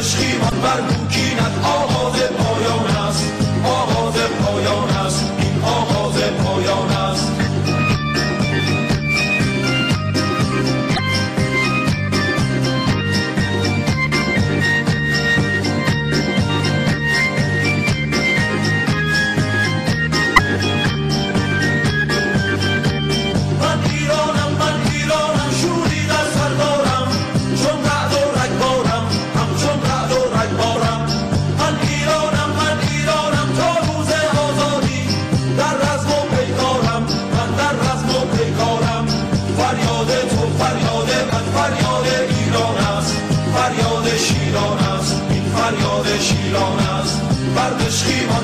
بر دشخیمان بر بوکینت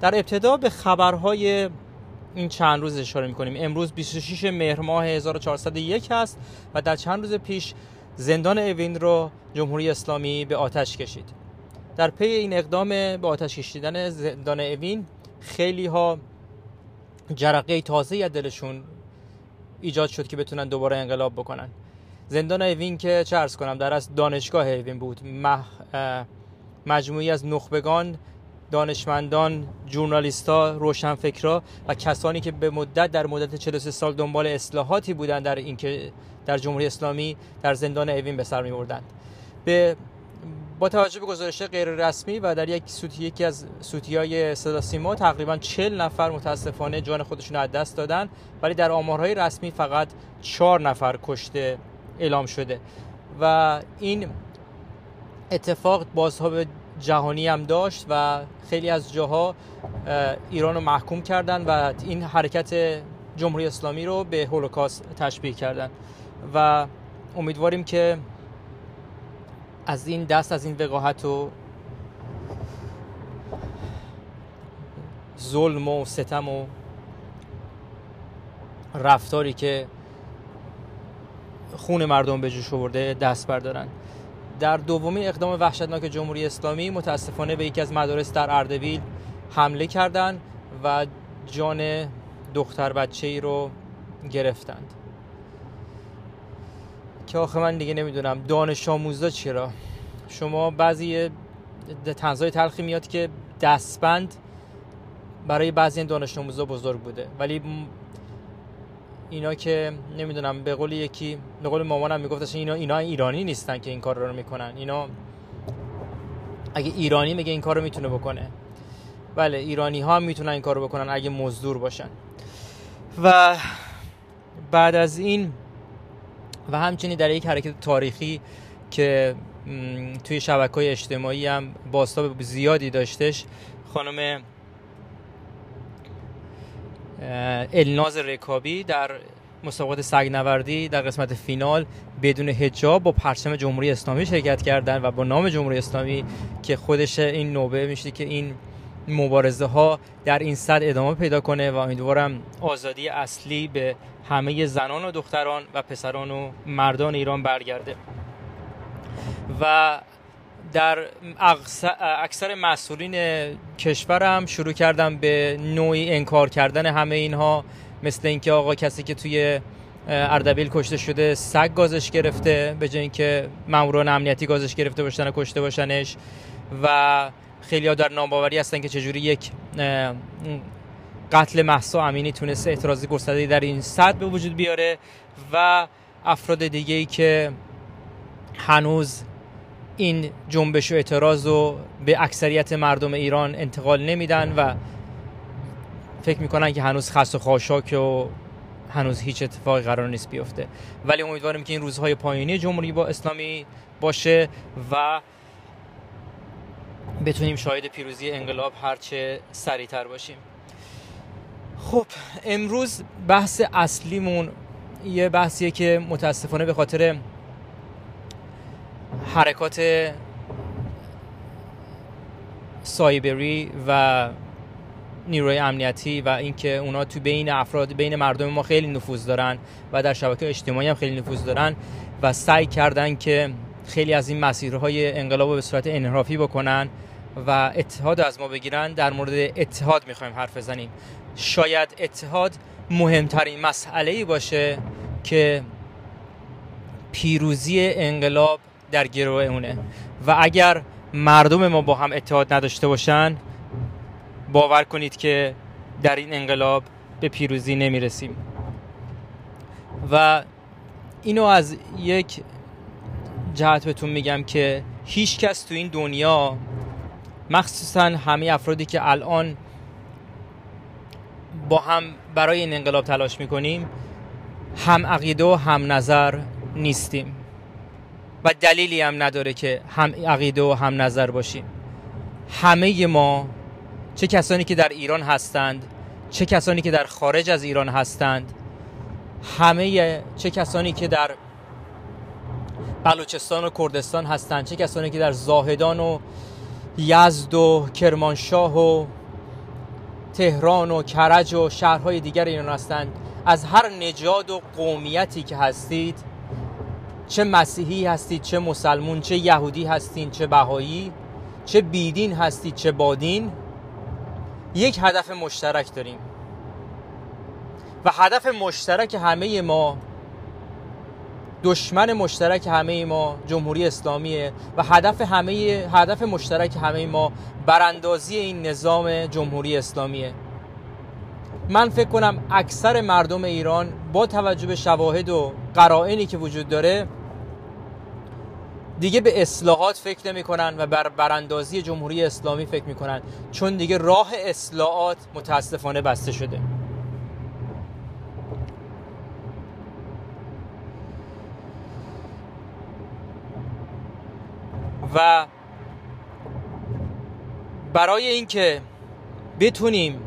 در ابتدا به خبرهای این چند روز اشاره می‌کنیم. امروز 26 مهر ماه 1401 است و در چند روز پیش زندان اوین رو جمهوری اسلامی به آتش کشید. در پی این اقدام به آتش کشیدن زندان اوین خیلی ها جرقه تازه از دلشون ایجاد شد که بتونن دوباره انقلاب بکنن. زندان اوین که چه کنم در از دانشگاه اوین بود مح... مجموعی از نخبگان دانشمندان جورنالیستا روشنفکرا و کسانی که به مدت در مدت 43 سال دنبال اصلاحاتی بودند در اینکه در جمهوری اسلامی در زندان اوین به سر می‌بردند. به با توجه به گزارش غیر رسمی و در یک سوتی یکی از سوتی‌های صدا سیما تقریبا 40 نفر متاسفانه جان خودشون از دست دادن ولی در آمارهای رسمی فقط 4 نفر کشته اعلام شده. و این اتفاق بازها جهانی هم داشت و خیلی از جاها ایران رو محکوم کردن و این حرکت جمهوری اسلامی رو به هولوکاست تشبیه کردن. و امیدواریم که از این دست از این وقاحت و ظلم و ستم و رفتاری که خون مردم به جوش آورده دست بردارن. در دومین اقدام وحشتناک جمهوری اسلامی متاسفانه به یکی از مدارس در اردبیل حمله کردند و جان دختر بچه ای رو گرفتند. که آخه من دیگه نمی‌دونم دانش آموزا چرا؟ شما بعضی تنزای تلخی میاد که دستبند برای بعضی دانش آموزا بزرگ بوده ولی اینا که نمی‌دونم به قول یکی به قول مامانم میگفتش اینا اینا ایرانی نیستن که این کار رو می‌کنن. اینا اگه ایرانی میگه این کار رو می‌تونه بکنه؟ بله ایرانی ها می‌تونن این کار رو بکنن اگه مزدور باشن. و بعد از این و همچنین در یک حرکت تاریخی که توی شبکه های اجتماعی هم باستاب زیادی داشتش خانم الناز رکابی در مسابقات سگنوردی در قسمت فینال بدون هجاب با پرچم جمهوری اسلامی شرکت کردن و با نام جمهوری اسلامی که خودش این نوبه میشه که این مبارزه ها در این صد ادامه پیدا کنه و امیدوارم آزادی اصلی به همه زنان و دختران و پسران و مردان ایران برگرده. و در اکثر مسئولین کشورم شروع کردم به نوعی انکار کردن همه اینها مثل اینکه آقا کسی که توی اردبیل کشته شده سگ گازش گرفته به جای اینکه ماموران امنیتی گازش گرفته باشن و کشته باشنش. و خیلی ها در ناباوری هستن که چجوری یک قتل محسا امینی تونسته اعتراضی گسترده در این صد به وجود بیاره. و افراد دیگه ای که هنوز این جنبش و اعتراض رو به اکثریت مردم ایران انتقال نمیدن و فکر می‌کنن که هنوز خست و خاشاک و هنوز هیچ اتفاقی قرار نیست بیفته. ولی امیدوارم که این روزهای پایانی جمهوری با اسلامی باشه و بتونیم شاهد پیروزی انقلاب هرچه سریعتر باشیم. خب امروز بحث اصلیمون یه بحثیه که متاسفانه به خاطر حرکات سایبری و نیروی امنیتی و اینکه اونا تو بین افراد بین مردم ما خیلی نفوذ دارن و در شبکه اجتماعی هم خیلی نفوذ دارن و سعی کردن که خیلی از این مسیرهای انقلاب رو به صورت انحرافی بکنن و اتحاد از ما بگیرن در مورد اتحاد می‌خوایم حرف بزنیم. شاید اتحاد مهمترین مسئله ای باشه که پیروزی انقلاب در گروه اونه. و اگر مردم ما با هم اتحاد نداشته باشن باور کنید که در این انقلاب به پیروزی نمی‌رسیم. و اینو از یک جهت بهتون میگم که هیچ کس تو این دنیا مخصوصا همه افرادی که الان با هم برای این انقلاب تلاش می‌کنیم هم عقیده و هم نظر نیستیم. و دلیلی هم نداره که هم عقیده و هم نظر باشیم. همه ما چه کسانی که در ایران هستند چه کسانی که در خارج از ایران هستند همه چه کسانی که در بلوچستان و کردستان هستند چه کسانی که در زاهدان و یزد و کرمانشاه و تهران و کرج و شهرهای دیگر ایران هستند. از هر نژاد و قومیتی که هستید چه مسیحی هستید چه مسلمون چه یهودی هستید چه بهایی چه بیدین هستید چه بادین. یک هدف مشترک داریم. و هدف مشترک همه ما دشمن مشترک همه ما جمهوری اسلامیه. و هدف همه هدف مشترک همه ما براندازی این نظام جمهوری اسلامیه. من فکر کنم اکثر مردم ایران با توجه به شواهد و قرائنی که وجود داره دیگه به اصلاحات فکر نمی کنن و بر براندازی جمهوری اسلامی فکر می کنن چون دیگه راه اصلاحات متاسفانه بسته شده. و برای اینکه بتونیم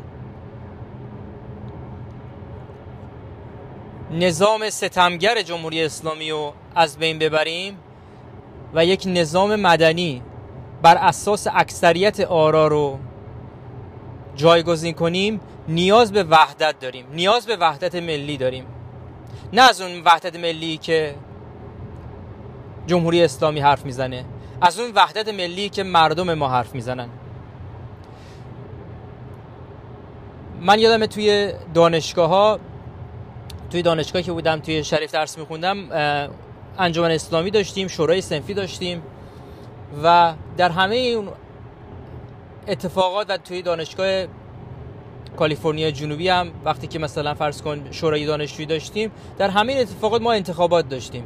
نظام ستمگر جمهوری اسلامی رو از بین ببریم و یک نظام مدنی بر اساس اکثریت آرا رو جایگزین کنیم نیاز به وحدت داریم نیاز به وحدت ملی داریم. نه از اون وحدت ملی که جمهوری اسلامی حرف می‌زنه از اون وحدت ملی که مردم ما حرف می‌زنن. من یادم توی دانشگاه ها توی دانشگاهی که بودم توی شریف درس میخوندم انجمن اسلامی داشتیم شورای سنفی داشتیم و در همه اون اتفاقات و توی دانشگاه کالیفرنیا جنوبی هم وقتی که مثلا فرض کن شورای دانشجویی داشتیم در همه اتفاقات ما انتخابات داشتیم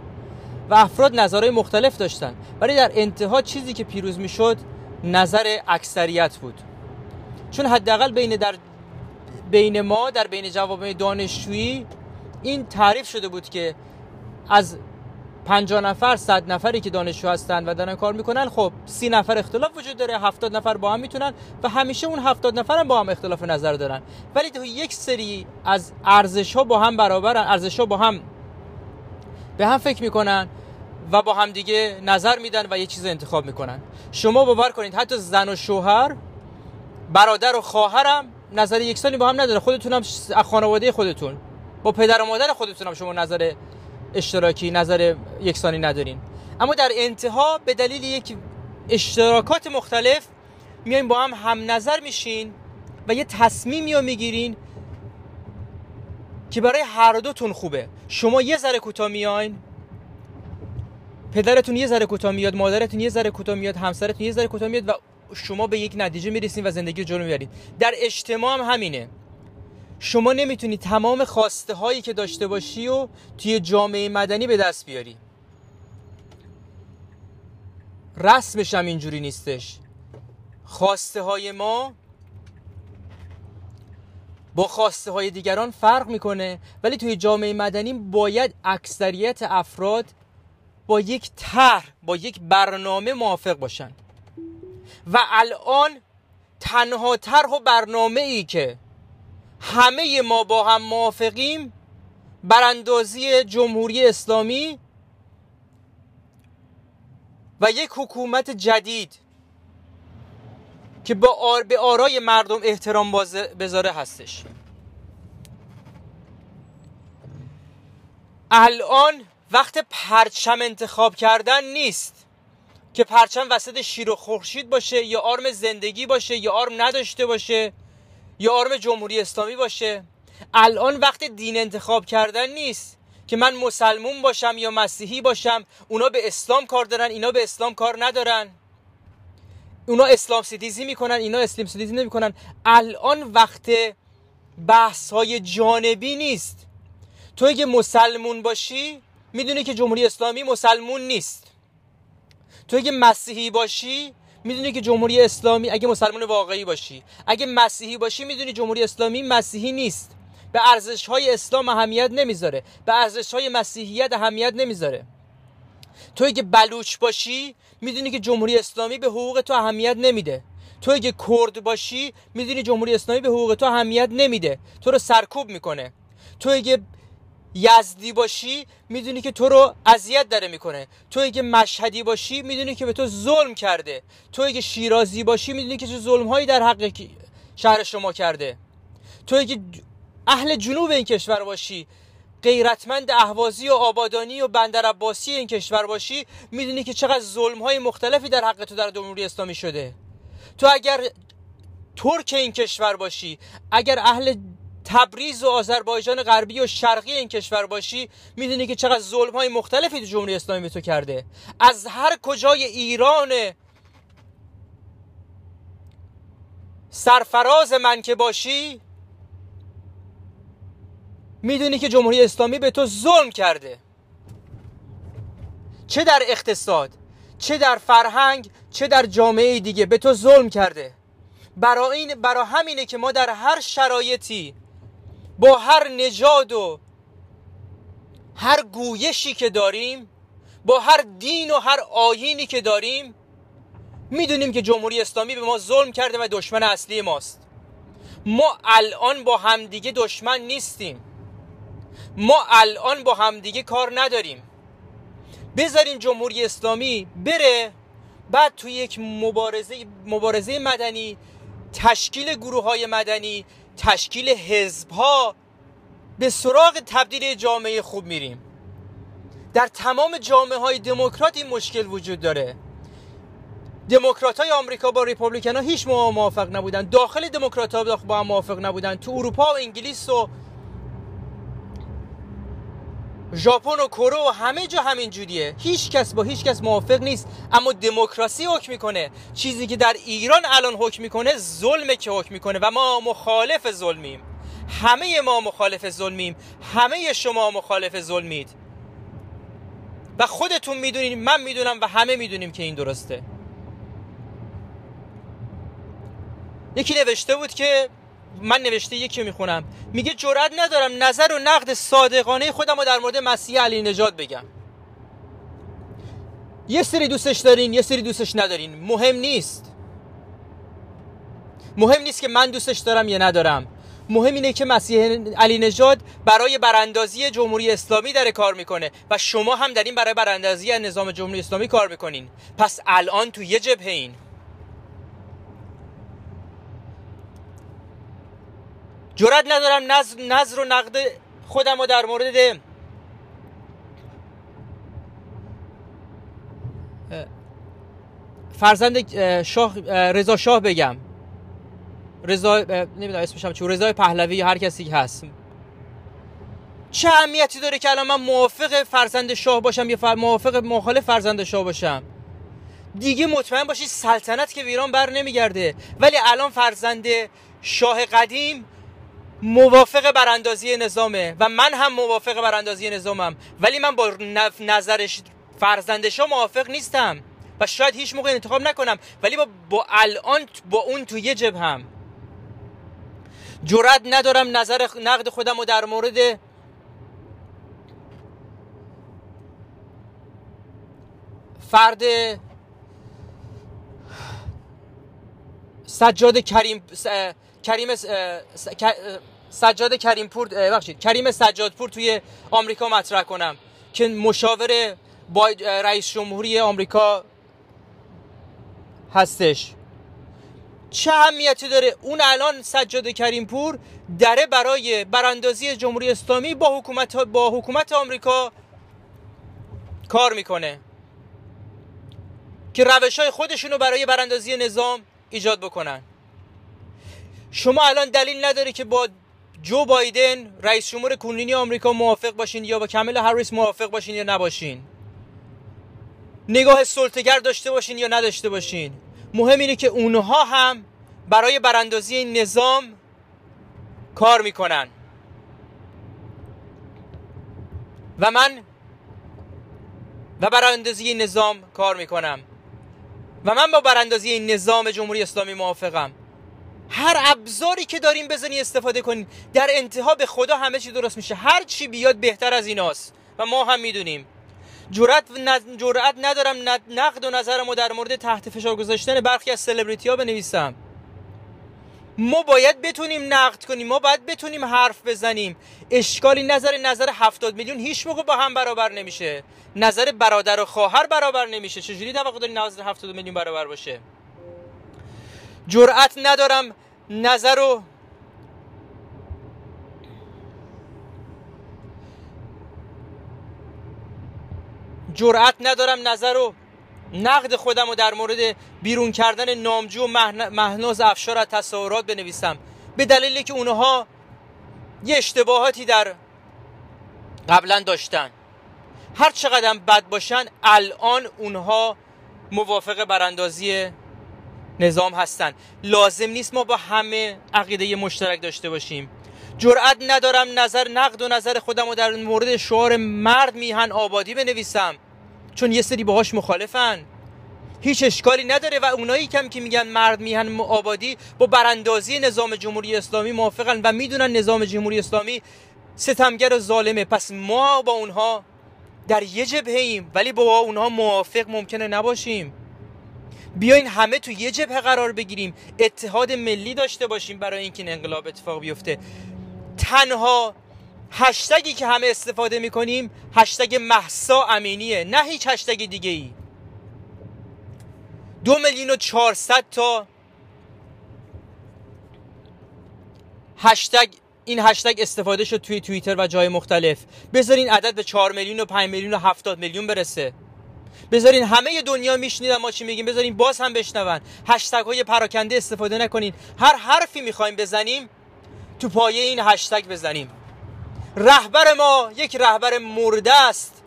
و افراد نظرهای مختلف داشتن. ولی در انتها چیزی که پیروز می‌شد نظر اکثریت بود. چون حداقل بین در بین ما در بین جواب دانشجویی این تعریف شده بود که از 50 نفر 100 نفری که دانشجو هستن و دارن کار می‌کنن خب 30 نفر اختلاف وجود داره 70 نفر با هم می‌تونن و همیشه اون 70 نفر هم با هم اختلاف نظر دارن. ولی تو یک سری از ارزش ها با هم برابرن ارزش ها با هم به هم فکر می‌کنن و با هم دیگه نظر میدن و یه چیز انتخاب می‌کنن. شما باور کنید حتی زن و شوهر برادر و خواهرم نظر یکسانی با هم نداره. خودتون هم از خانواده خودتون. با پدر و مادر خودتون هم شما نظر اشتراکی نظر یکسانی ندارین. اما در انتها به دلیل یک اشتراکات مختلف میایم با هم هم نظر میشین و یه تصمیمی رو می‌گیرین که برای هر دوتون خوبه. شما یه ذره کوتاه میاین پدرتون یه ذره کوتاه میاد مادرتون یه ذره کوتاه میاد همسرتون یه ذره کوتاه میاد و شما به یک نتیجه می‌رسین و زندگی رو جلو می‌برید در اجتماع هم همینه. شما نمی‌تونی تمام خواسته هایی که داشته باشی و توی جامعه مدنی به دست بیاری. رسمش هم اینجوری نیستش. خواسته های ما با خواسته های دیگران فرق می‌کنه ولی توی جامعه مدنی باید اکثریت افراد با یک طرح با یک برنامه موافق باشن. و الان تنها طرح و برنامه ای که همه ما با هم موافقیم. براندازی جمهوری اسلامی و یک حکومت جدید که با آر... به آرای مردم احترام بذاره هستش. الان وقت پرچم انتخاب کردن نیست که پرچم وسط شیر و خورشید باشه یا آرم زندگی باشه یا آرم نداشته باشه. یا آرم جمهوری اسلامی باشه. الان وقت دین انتخاب کردن نیست که من مسلمون باشم یا مسیحی باشم اونا به اسلام کار دارن اینا به اسلام کار ندارن. اونا اسلام ستیزی می‌کنن اینا اسلام ستیزی نمی‌کنن. الان وقت بحث های جانبی نیست. تو اگه مسلمون باشی می‌دونی که جمهوری اسلامی مسلمون نیست. تو اگه مسیحی باشی می‌دونی که جمهوری اسلامی اگه مسلمان واقعی باشی اگه مسیحی باشی می‌دونی جمهوری اسلامی مسیحی نیست. به ارزش های اسلام اهمیت نمی‌ذاره. به ارزش های مسیحیت اهمیت نمی‌ذاره. تو اگه بلوچ باشی می‌دونی که جمهوری اسلامی به حقوق تو اهمیت نمیده. تو اگه کرد باشی می‌دونی جمهوری اسلامی به حقوق تو اهمیت نمیده. تو رو سرکوب می‌کنه. تو اگه یزدی باشی می‌دونی که تو رو اذیت داره می‌کنه. تو اگه مشهدی باشی می‌دونی که به تو ظلم کرده. تو اگه شیرازی باشی می‌دونی که چه ظلم هایی در حق شهر شما کرده. تو اگه اهل جنوب این کشور باشی غیرتمند اهوازی و آبادانی و بندر عباسی این کشور باشی می‌دونی که چقدر ظلم های مختلفی در حق تو در جمهوری اسلامی شده. تو اگر ترک این کشور باشی اگر اهل تبریز و آذربایجان غربی و شرقی این کشور باشی می‌دونی که چقدر ظلم های مختلفی تو جمهوری اسلامی به تو کرده. از هر کجای ایران سرفراز من که باشی می‌دونی که جمهوری اسلامی به تو ظلم کرده. چه در اقتصاد چه در فرهنگ چه در جامعه دیگه به تو ظلم کرده. برای این برای همینه که ما در هر شرایطی با هر نژاد و هر گویشی که داریم با هر دین و هر آیینی که داریم می‌دونیم که جمهوری اسلامی به ما ظلم کرده و دشمن اصلی ماست. ما الان با همدیگه دشمن نیستیم. ما الان با همدیگه کار نداریم. بذارین جمهوری اسلامی بره بعد توی یک مبارزه مبارزه مدنی تشکیل گروه های مدنی تشکیل حزب ها به سراغ تبدیل جامعه خوب میریم. در تمام جامعه های دموکرات این مشکل وجود داره. دموکرات های آمریکا با ریپابلیکن ها هیچ موافق نبودن. داخل دموکرات ها با هم موافق نبودن. تو اروپا و انگلیس و ژاپن و کره و همه جا همین جوریه. هیچ کس با هیچ کس موافق نیست اما دموکراسی حکم می‌کنه. چیزی که در ایران الان حکم می‌کنه ظلمه که حکم می‌کنه و ما مخالف ظلمیم. همه ما مخالف ظلمیم. همه شما مخالف ظلمید. و خودتون می‌دونین من می‌دونم و همه می‌دونیم که این درسته. یکی نوشته بود که من نوشته یکی می‌خونم. میگه جرأت ندارم نظر و نقد صادقانه خودم رو در مورد مسیح علی نجات بگم. یه سری دوستش دارین یه سری دوستش ندارین. مهم نیست. مهم نیست که من دوستش دارم یا ندارم. مهم اینه که مسیح علی نژاد برای براندازی جمهوری اسلامی داره کار می‌کنه و شما هم در این برای براندازی نظام جمهوری اسلامی کار می‌کنین پس الان تو یه جبهه این. جرات ندارم نظر, نظر و نقد خودم رو در مورد فرزند شاه رضا شاه بگم. رضا نمی‌دونم اسمش هم چی رضا پهلوی یا هر کسی هست. چه اهمیتی داره که الان من موافق فرزند شاه باشم یا موافق مخالف فرزند شاه باشم؟ دیگه مطمئن باشید سلطنت که ایران بر نمیگرده. ولی الان فرزند شاه قدیم موافق براندازی نظامه و من هم موافق براندازی نظامم. ولی من با نظرش فرزند شاه موافق نیستم. و شاید هیچ موقع انتخاب نکنم. ولی با, با الان با اون تو یه جبه هم. جرأت ندارم نظر نقد خودم رو در مورد فرد سجاد کریم کریم سجاد کریم پور بخشید کریم سجادپور توی آمریکا مطرح کنم که مشاور با رئیس جمهوری آمریکا هستش. چه اهمیتی داره؟ اون الان سجاد کریم پور دره برای براندازی جمهوری اسلامی با حکومت با حکومت آمریکا کار می‌کنه. که روش های خودشون رو برای براندازی نظام ایجاد بکنن. شما الان دلیل نداره که با جو بایدن رئیس جمهور کنونی آمریکا موافق باشین یا با کامل هریس موافق باشین یا نباشین؟ نگاه سلطگر داشته باشین یا نداشته باشین؟ مهم اینه که اونها هم برای براندازی این نظام کار می‌کنن. و من و براندازی این نظام کار می‌کنم. و من با براندازی این نظام جمهوری اسلامی موافقم. هر ابزاری که داریم بزنی استفاده کنین در انتها به خدا همه چی درست میشه. هر چی بیاد بهتر از ایناست. و ما هم می‌دونیم. جرأت جرأت ندارم نقد و نظرمو در مورد تحت فشار گذاشتن برخی از سلبریتی ها بنویسم. ما باید بتونیم نقد کنیم. ما باید بتونیم حرف بزنیم. اشکالی نظر نظر هفتاد میلیون هیچ موقع با هم برابر نمیشه. نظر برادر و خواهر برابر نمیشه. چجوری توقع داری نظر هفتاد میلیون برابر باشه؟ جرأت ندارم نظر و جرأت ندارم نظر و نقد خودم رو در مورد بیرون کردن نامجو و مهناز افشار از تصورات بنویسم. به دلیلی که اونها یه اشتباهاتی در قبلا داشتن. هر چقدر بد باشن الان اونها موافق براندازی نظام هستن. لازم نیست ما با همه عقیده مشترک داشته باشیم. جرأت ندارم نظر نقد و نظر خودم رو در مورد شعار مرد میهن آبادی بنویسم. چون یه سری باهاش مخالفن. هیچ اشکالی نداره و اونایی کم که میگن مرد میهن آبادی با براندازی نظام جمهوری اسلامی موافقن و می‌دونن نظام جمهوری اسلامی ستمگر و ظالمه. پس ما با اونها در یه جبهه ایم ولی با اونها موافق ممکنه نباشیم. بیاین همه تو یه جبهه قرار بگیریم. اتحاد ملی داشته باشیم برای اینکه این انقلاب اتفاق بیفته. تنها هشتگی که همه استفاده می‌کنیم هشتگ محسا امینیه نه هیچ هشتگ دیگه ای دو میلیون و چهارصد تا هشتگ این هشتگ استفاده شد توی توییتر و جای مختلف. بذارین عدد به 4 میلیون و 5 میلیون و 70 میلیون برسه. بذارین همه دنیا میشنیدن ما چی میگیم. بذارین باز هم بشنون. هشتگ های پراکنده استفاده نکنین. هر حرفی می‌خوایم بزنیم تو پایه این هشتگ بزنیم. رهبر ما یک رهبر مرده است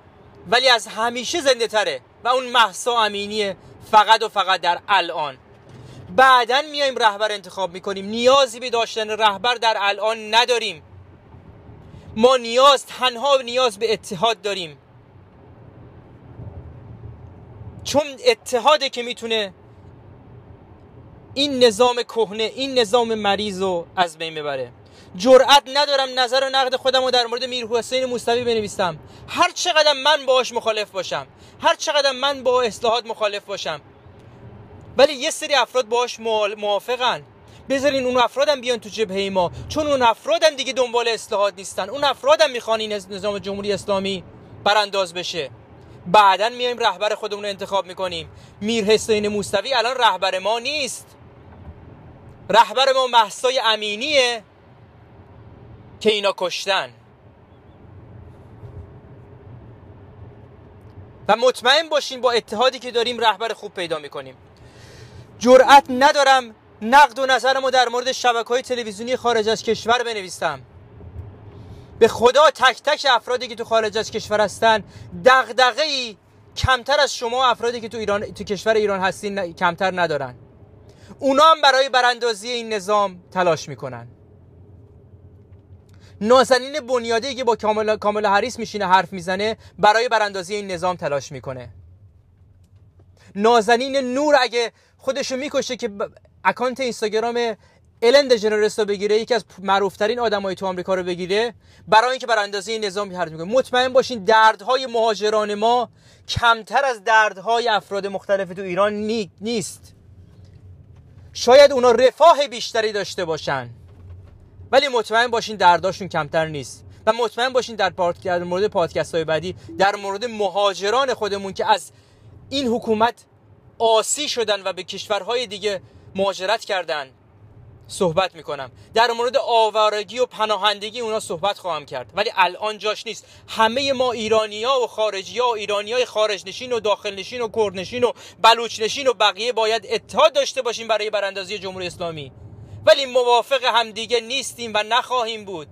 ولی از همیشه زنده تره و اون محسا امینیه فقط و فقط در الان. بعدا میایم رهبر انتخاب می‌کنیم. نیازی به داشتن رهبر در الان نداریم. ما نیاز تنها نیاز به اتحاد داریم. چون اتحاده که می‌تونه این نظام کهنه این نظام مریض رو از بین ببره. جرأت ندارم نظر و نقد خودم رو در مورد میر حسین موسوی بنویسم. هر چقدر من باهاش مخالف باشم هر چقدر من با اصلاحات مخالف باشم. ولی یه سری افراد باهاش موافقن. بذارین اون افرادم بیان تو جبهه ما. چون اون افرادم دیگه دنبال اصلاحات نیستن. اون افرادم می‌خوان این نظام جمهوری اسلامی برانداز بشه. بعدا میایم رهبر خودمون رو انتخاب می‌کنیم. میر حسین موسوی الان رهبر ما نیست. رهبر ما محسای امینیه که اینا کشتن. و مطمئن باشین با اتحادی که داریم رهبر خوب پیدا می‌کنیم. جرأت ندارم نقد و نظرمو در مورد شبکه های تلویزیونی خارج از کشور بنویسم. به خدا تک تک افرادی که تو خارج از کشور هستن دغدغه ای کمتر از شما افرادی که تو ایران تو کشور ایران هستین کمتر ندارن. اونا هم برای براندازی این نظام تلاش می‌کنن. نازنین بنیادی که با کامل کامل هریس میشینه حرف می‌زنه برای براندازی این نظام تلاش می‌کنه. نازنین نور اگه خودشو می‌کشه که اکانت اینستاگرام الن دژنرس رو بگیره یکی از معروفترین آدمای تو آمریکا رو بگیره. برای اینکه براندازی این نظام حرف می‌کنه. مطمئن باشین دردهای مهاجران ما کمتر از دردهای افراد مختلف تو ایران نیست. شاید اونا رفاه بیشتری داشته باشن. ولی مطمئن باشین درداشون کمتر نیست. و مطمئن باشین در, در مورد پادکست های بعدی در مورد مهاجران خودمون که از این حکومت آسی شدن و به کشورهای دیگه مهاجرت کردن. صحبت می‌کنم. در مورد آوارگی و پناهندگی اونا صحبت خواهم کرد. ولی الان جاش نیست. همه ما ایرانی ها و خارجی ها و ایرانی های خارج نشین و داخل نشین و کرد نشین و بلوچ نشین و بقیه باید اتحاد داشته باشیم برای براندازی جمهوری اسلامی. ولی موافق همدیگه نیستیم و نخواهیم بود.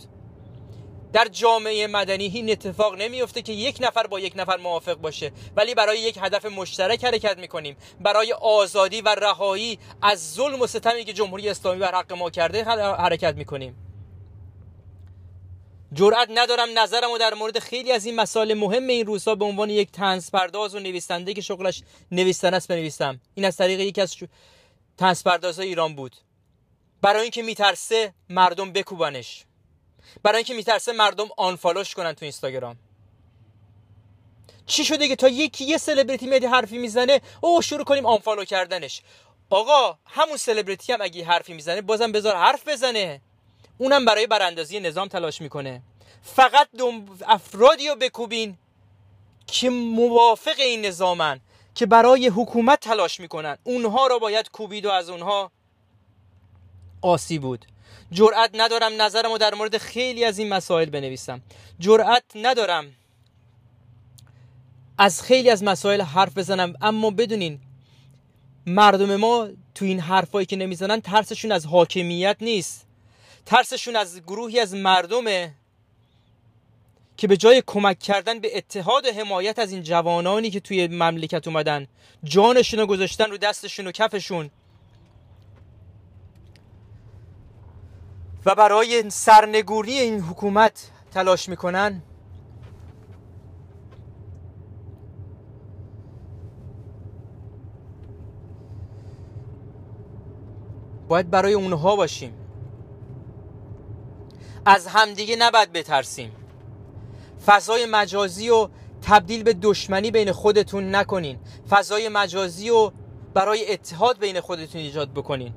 در جامعه مدنی این اتفاق نمیفته که یک نفر با یک نفر موافق باشه. ولی برای یک هدف مشترک حرکت می‌کنیم. برای آزادی و رهایی از ظلم و ستمی که جمهوری اسلامی بر حق ما کرده حرکت می‌کنیم. جرأت ندارم نظرم و در مورد خیلی از این مسائل مهم این روزها به عنوان یک تنز پرداز و نویسنده که شغلش نوشتن است بنویسم. این از طریق یکی از تنز پردازهای ایران بود. برای اینکه میترسه مردم بکوبنش. برای اینکه میترسه مردم آنفالوش کنن تو اینستاگرام. چی شده که تا یکی یه سلبریتی میاد حرفی می‌زنه؟ او شروع کنیم آنفالو کردنش. آقا همون سلبریتی هم اگه حرفی می‌زنه بازم بذار حرف بزنه. اونم برای براندازی نظام تلاش می‌کنه. فقط افرادی رو بکوبین که موافق این نظامن که برای حکومت تلاش می‌کنن. اونها رو باید کوبید و از اونها آسی بود. جرأت ندارم نظرم رو در مورد خیلی از این مسائل بنویسم. جرأت ندارم از خیلی از مسائل حرف بزنم اما بدونین مردم ما تو این حرفایی که نمی‌زنن ترسشون از حاکمیت نیست. ترسشون از گروهی از مردمه که به جای کمک کردن به اتحاد و حمایت از این جوانانی که توی مملکت اومدن جانشون رو گذاشتن رو دستشون و کفشون. و برای سرنگونی این حکومت تلاش می‌کنن باید برای اونها باشیم. از همدیگه نباید بترسیم. فضای مجازی و تبدیل به دشمنی بین خودتون نکنین. فضای مجازی و برای اتحاد بین خودتون ایجاد بکنین.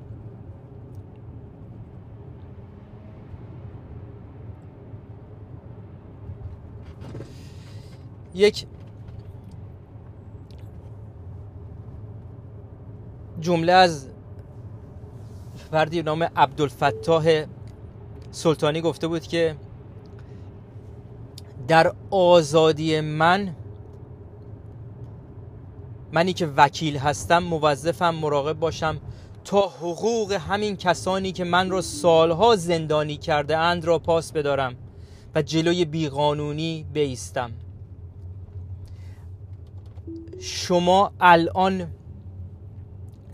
یک جمله از فردی نام عبدالفتاح سلطانی گفته بود که در آزادی من منی که وکیل هستم موظفم مراقب باشم تا حقوق همین کسانی که من را سالها زندانی کرده اند را پاس بدارم و جلوی بیقانونی بیستم. شما الان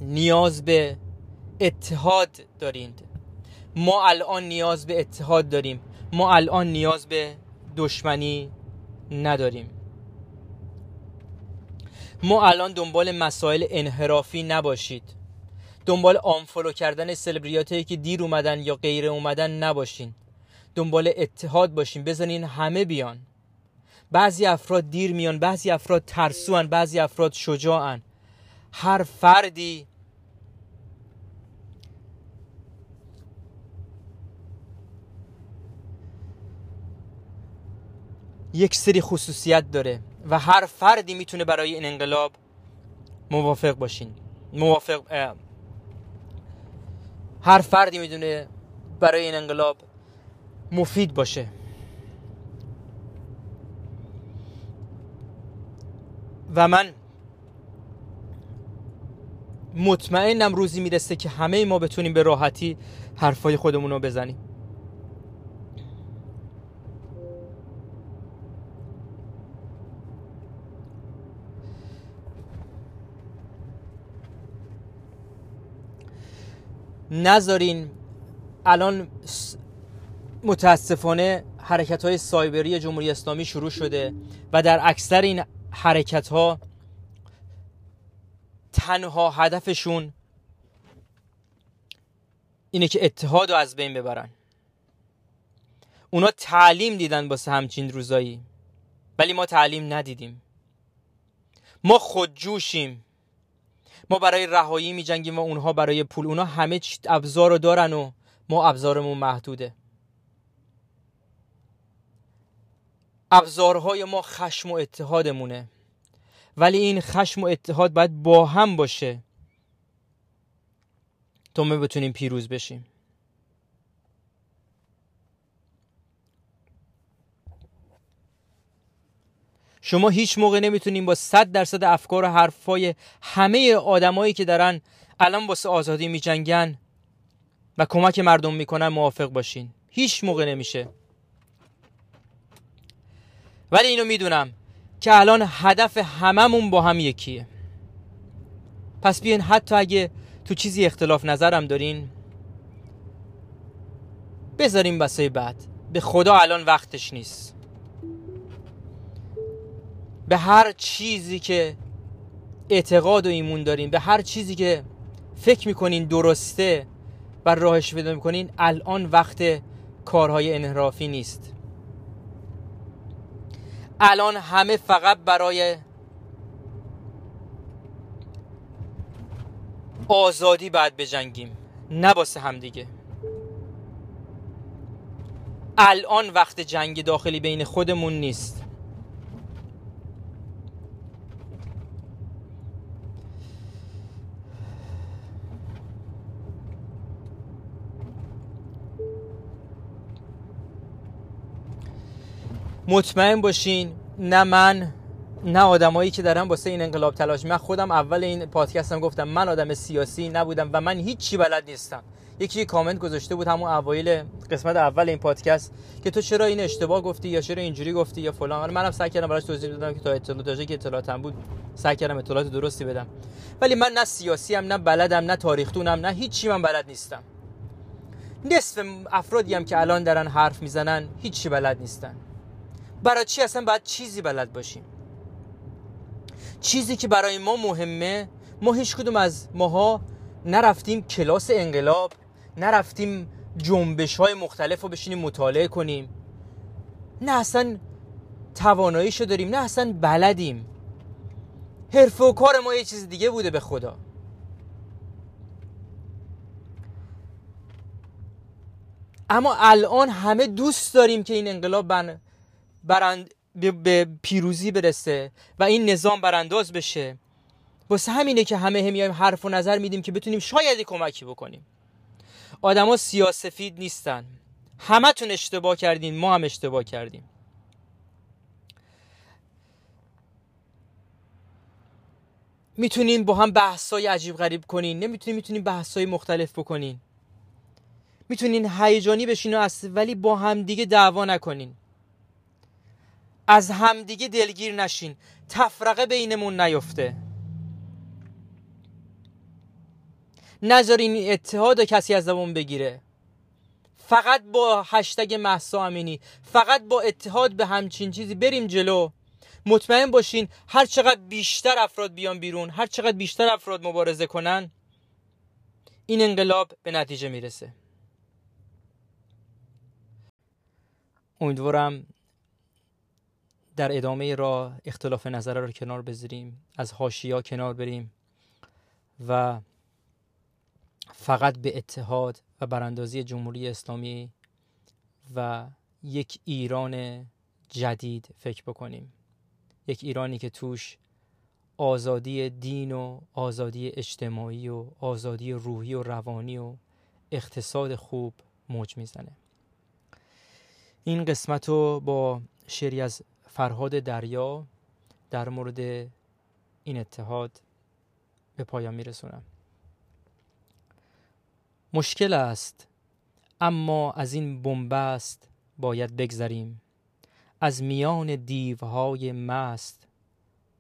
نیاز به اتحاد دارید. ما الان نیاز به اتحاد داریم. ما الان نیاز به دشمنی نداریم. ما الان دنبال مسائل انحرافی نباشید. دنبال آنفولو کردن سلبریات که دیر اومدن یا غیر اومدن نباشین. دنبال اتحاد باشین. بزنین همه بیان. بعضی افراد دیر میان بعضی افراد ترسوان بعضی افراد شجاعن هر فردی یک سری خصوصیت داره و هر فردی می‌تونه برای این انقلاب موافق باشین. موافق هر فردی می‌دونه برای این انقلاب مفید باشه. و من مطمئنم روزی می‌رسه که همه ما بتونیم به راحتی حرفای خودمون رو بزنیم. نذارین الان متاسفانه حرکت های سایبری جمهوری اسلامی شروع شده و در اکثر این حرکت ها تنها هدفشون اینه که اتحاد رو از بین ببرن. اونا تعلیم دیدن واسه همچین روزایی ولی ما تعلیم ندیدیم. ما خودجوشیم. ما برای رهایی می جنگیم و اونها برای پول. اونا همه ابزار رو دارن و ما ابزارمون محدوده. ابزارهای ما خشم و اتحادمونه. ولی این خشم و اتحاد باید با هم باشه. تا ما بتونیم پیروز بشیم. شما هیچ موقع نمی‌تونین با صد درصد افکار و حرفای همه آدمایی که دارن الان واسه آزادی میجنگن و کمک مردم می‌کنن موافق باشین. هیچ موقع نمیشه. ولی اینو می‌دونم که الان هدف هممون با هم یکیه. پس بیاین حتی اگه تو چیزی اختلاف نظرم دارین بذاریم بسای بعد. به خدا الان وقتش نیست. به هر چیزی که اعتقاد و ایمون دارین به هر چیزی که فکر می‌کنین درسته و راهش پیدا می‌کنین الان وقت کارهای انحرافی نیست. الان همه فقط برای آزادی باید بجنگیم نه واسه همدیگه الان وقت جنگ داخلی بین خودمون نیست. مطمئن باشین نه من نه آدمایی که دارن واسه این انقلاب تلاش من خودم اول این پادکستم گفتم من آدم سیاسی نبودم و من هیچی بلد نیستم. یکی کامنت گذاشته بود همون اوایل قسمت اول این پادکست که تو چرا این اشتباه گفتی یا چرا اینجوری گفتی یا فلان. منم سعی کردم براش توضیح بدم که تا اطلاعاتی که اطلاعاتم بود سعی کردم اطلاعات درستی بدم. ولی من نه سیاسی هم نه بلدم نه تاریختونم نه هیچی من بلد نیستم. نصف افرادی هم که الان دارن حرف می‌زنن هیچی بلد نیستن. برای چی اصلا باید چیزی بلد باشیم؟ چیزی که برای ما مهمه ما هیچ کدوم از ماها نرفتیم کلاس انقلاب نرفتیم جنبش های مختلف رو بشینیم مطالعه کنیم. نه اصلا تواناییشو داریم نه اصلا بلدیم. حرف و کار ما یه چیز دیگه بوده به خدا. اما الان همه دوست داریم که این انقلاب بن برند به پیروزی برسه و این نظام برانداز بشه. واسه همینه که همه همیایم حرف و نظر میدیم که بتونیم شاید کمکی بکنیم. آدما سیاسفید نیستن. همتون اشتباه کردین ما هم اشتباه کردیم. می‌تونین با هم بحثای عجیب غریب کنین. نمی‌تونین می‌تونین بحثای مختلف بکنین. می‌تونین هیجانی بشین و ولی با هم دیگه دعوا نکنین. از همدیگه دلگیر نشین. تفرقه بینمون نیفته. نذارین اتحاد کسی از زبون بگیره. فقط با هشتگ محسا امینی فقط با اتحاد به همچین چیزی بریم جلو. مطمئن باشین هر چقدر بیشتر افراد بیان بیرون هر چقدر بیشتر افراد مبارزه کنن این انقلاب به نتیجه می‌رسه. امیدوارم در ادامه راه اختلاف نظر رو کنار بذاریم از هاشیا کنار بریم و فقط به اتحاد و براندازی جمهوری اسلامی و یک ایران جدید فکر بکنیم. یک ایرانی که توش آزادی دین و آزادی اجتماعی و آزادی روحی و روانی و اقتصاد خوب موج می‌زنه. این قسمت رو با شعری از فرهاد دریا در مورد این اتحاد به پایان میرسونم. مشکل است اما از این بنبست باید بگذریم. از میان دیوهای مست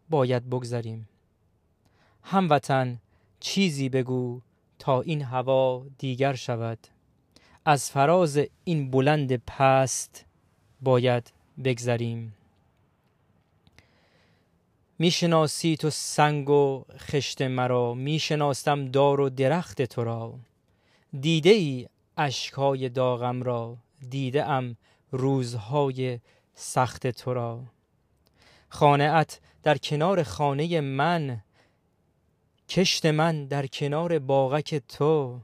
باید بگذریم. هموطن چیزی بگو تا این هوا دیگر شود. از فراز این بلند پست باید بگذریم. می‌شناسی تو سنگ و خشت مرا می‌شناسم دار و درخت تو را. دیده ای اشکهای داغم را دیده ام روزهای سخت تو را. خانهات در کنار خانه من کشت من در کنار باغک تو.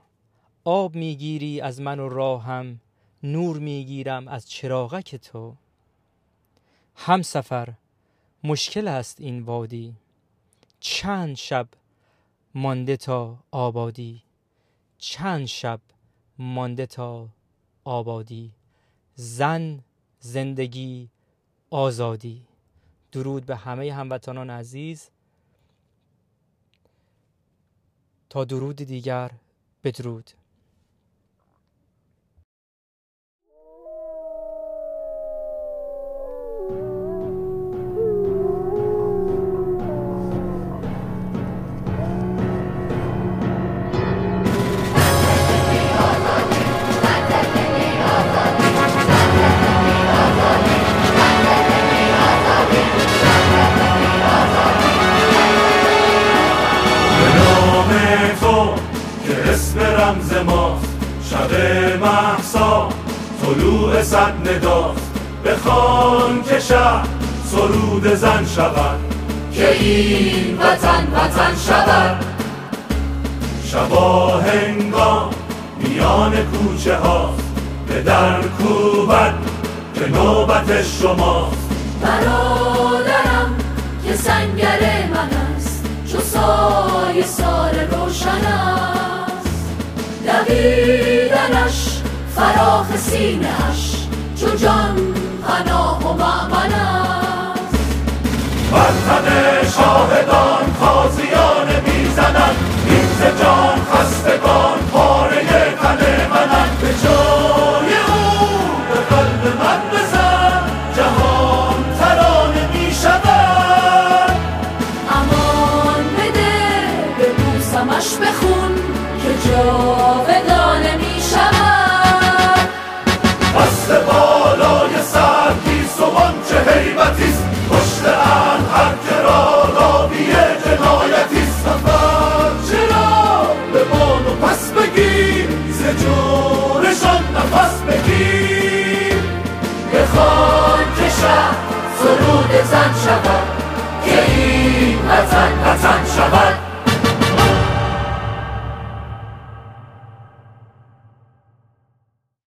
آب می‌گیری از من و راهم نور می‌گیرم از چراغک تو. هم سفر مشکل است این وادی. چند شب مانده تا آبادی. چند شب مانده تا آبادی. زن زندگی آزادی. درود به همه هموطنان عزیز. تا درود دیگر بدرود. رمز ماست. شب محسا طلوع صد نداست. بخوان که شب سرود زن شود. که این وطن وطن شود. شبا هنگام میان کوچه ها به در کوبد که نوبت شماست. برادرم که سنگر من است. چو سایه سار روشن دویدنش فراخ سینه اش چو جان پناه و مأمن است. برتن شاهدان تازیان شهر سرود زن شود که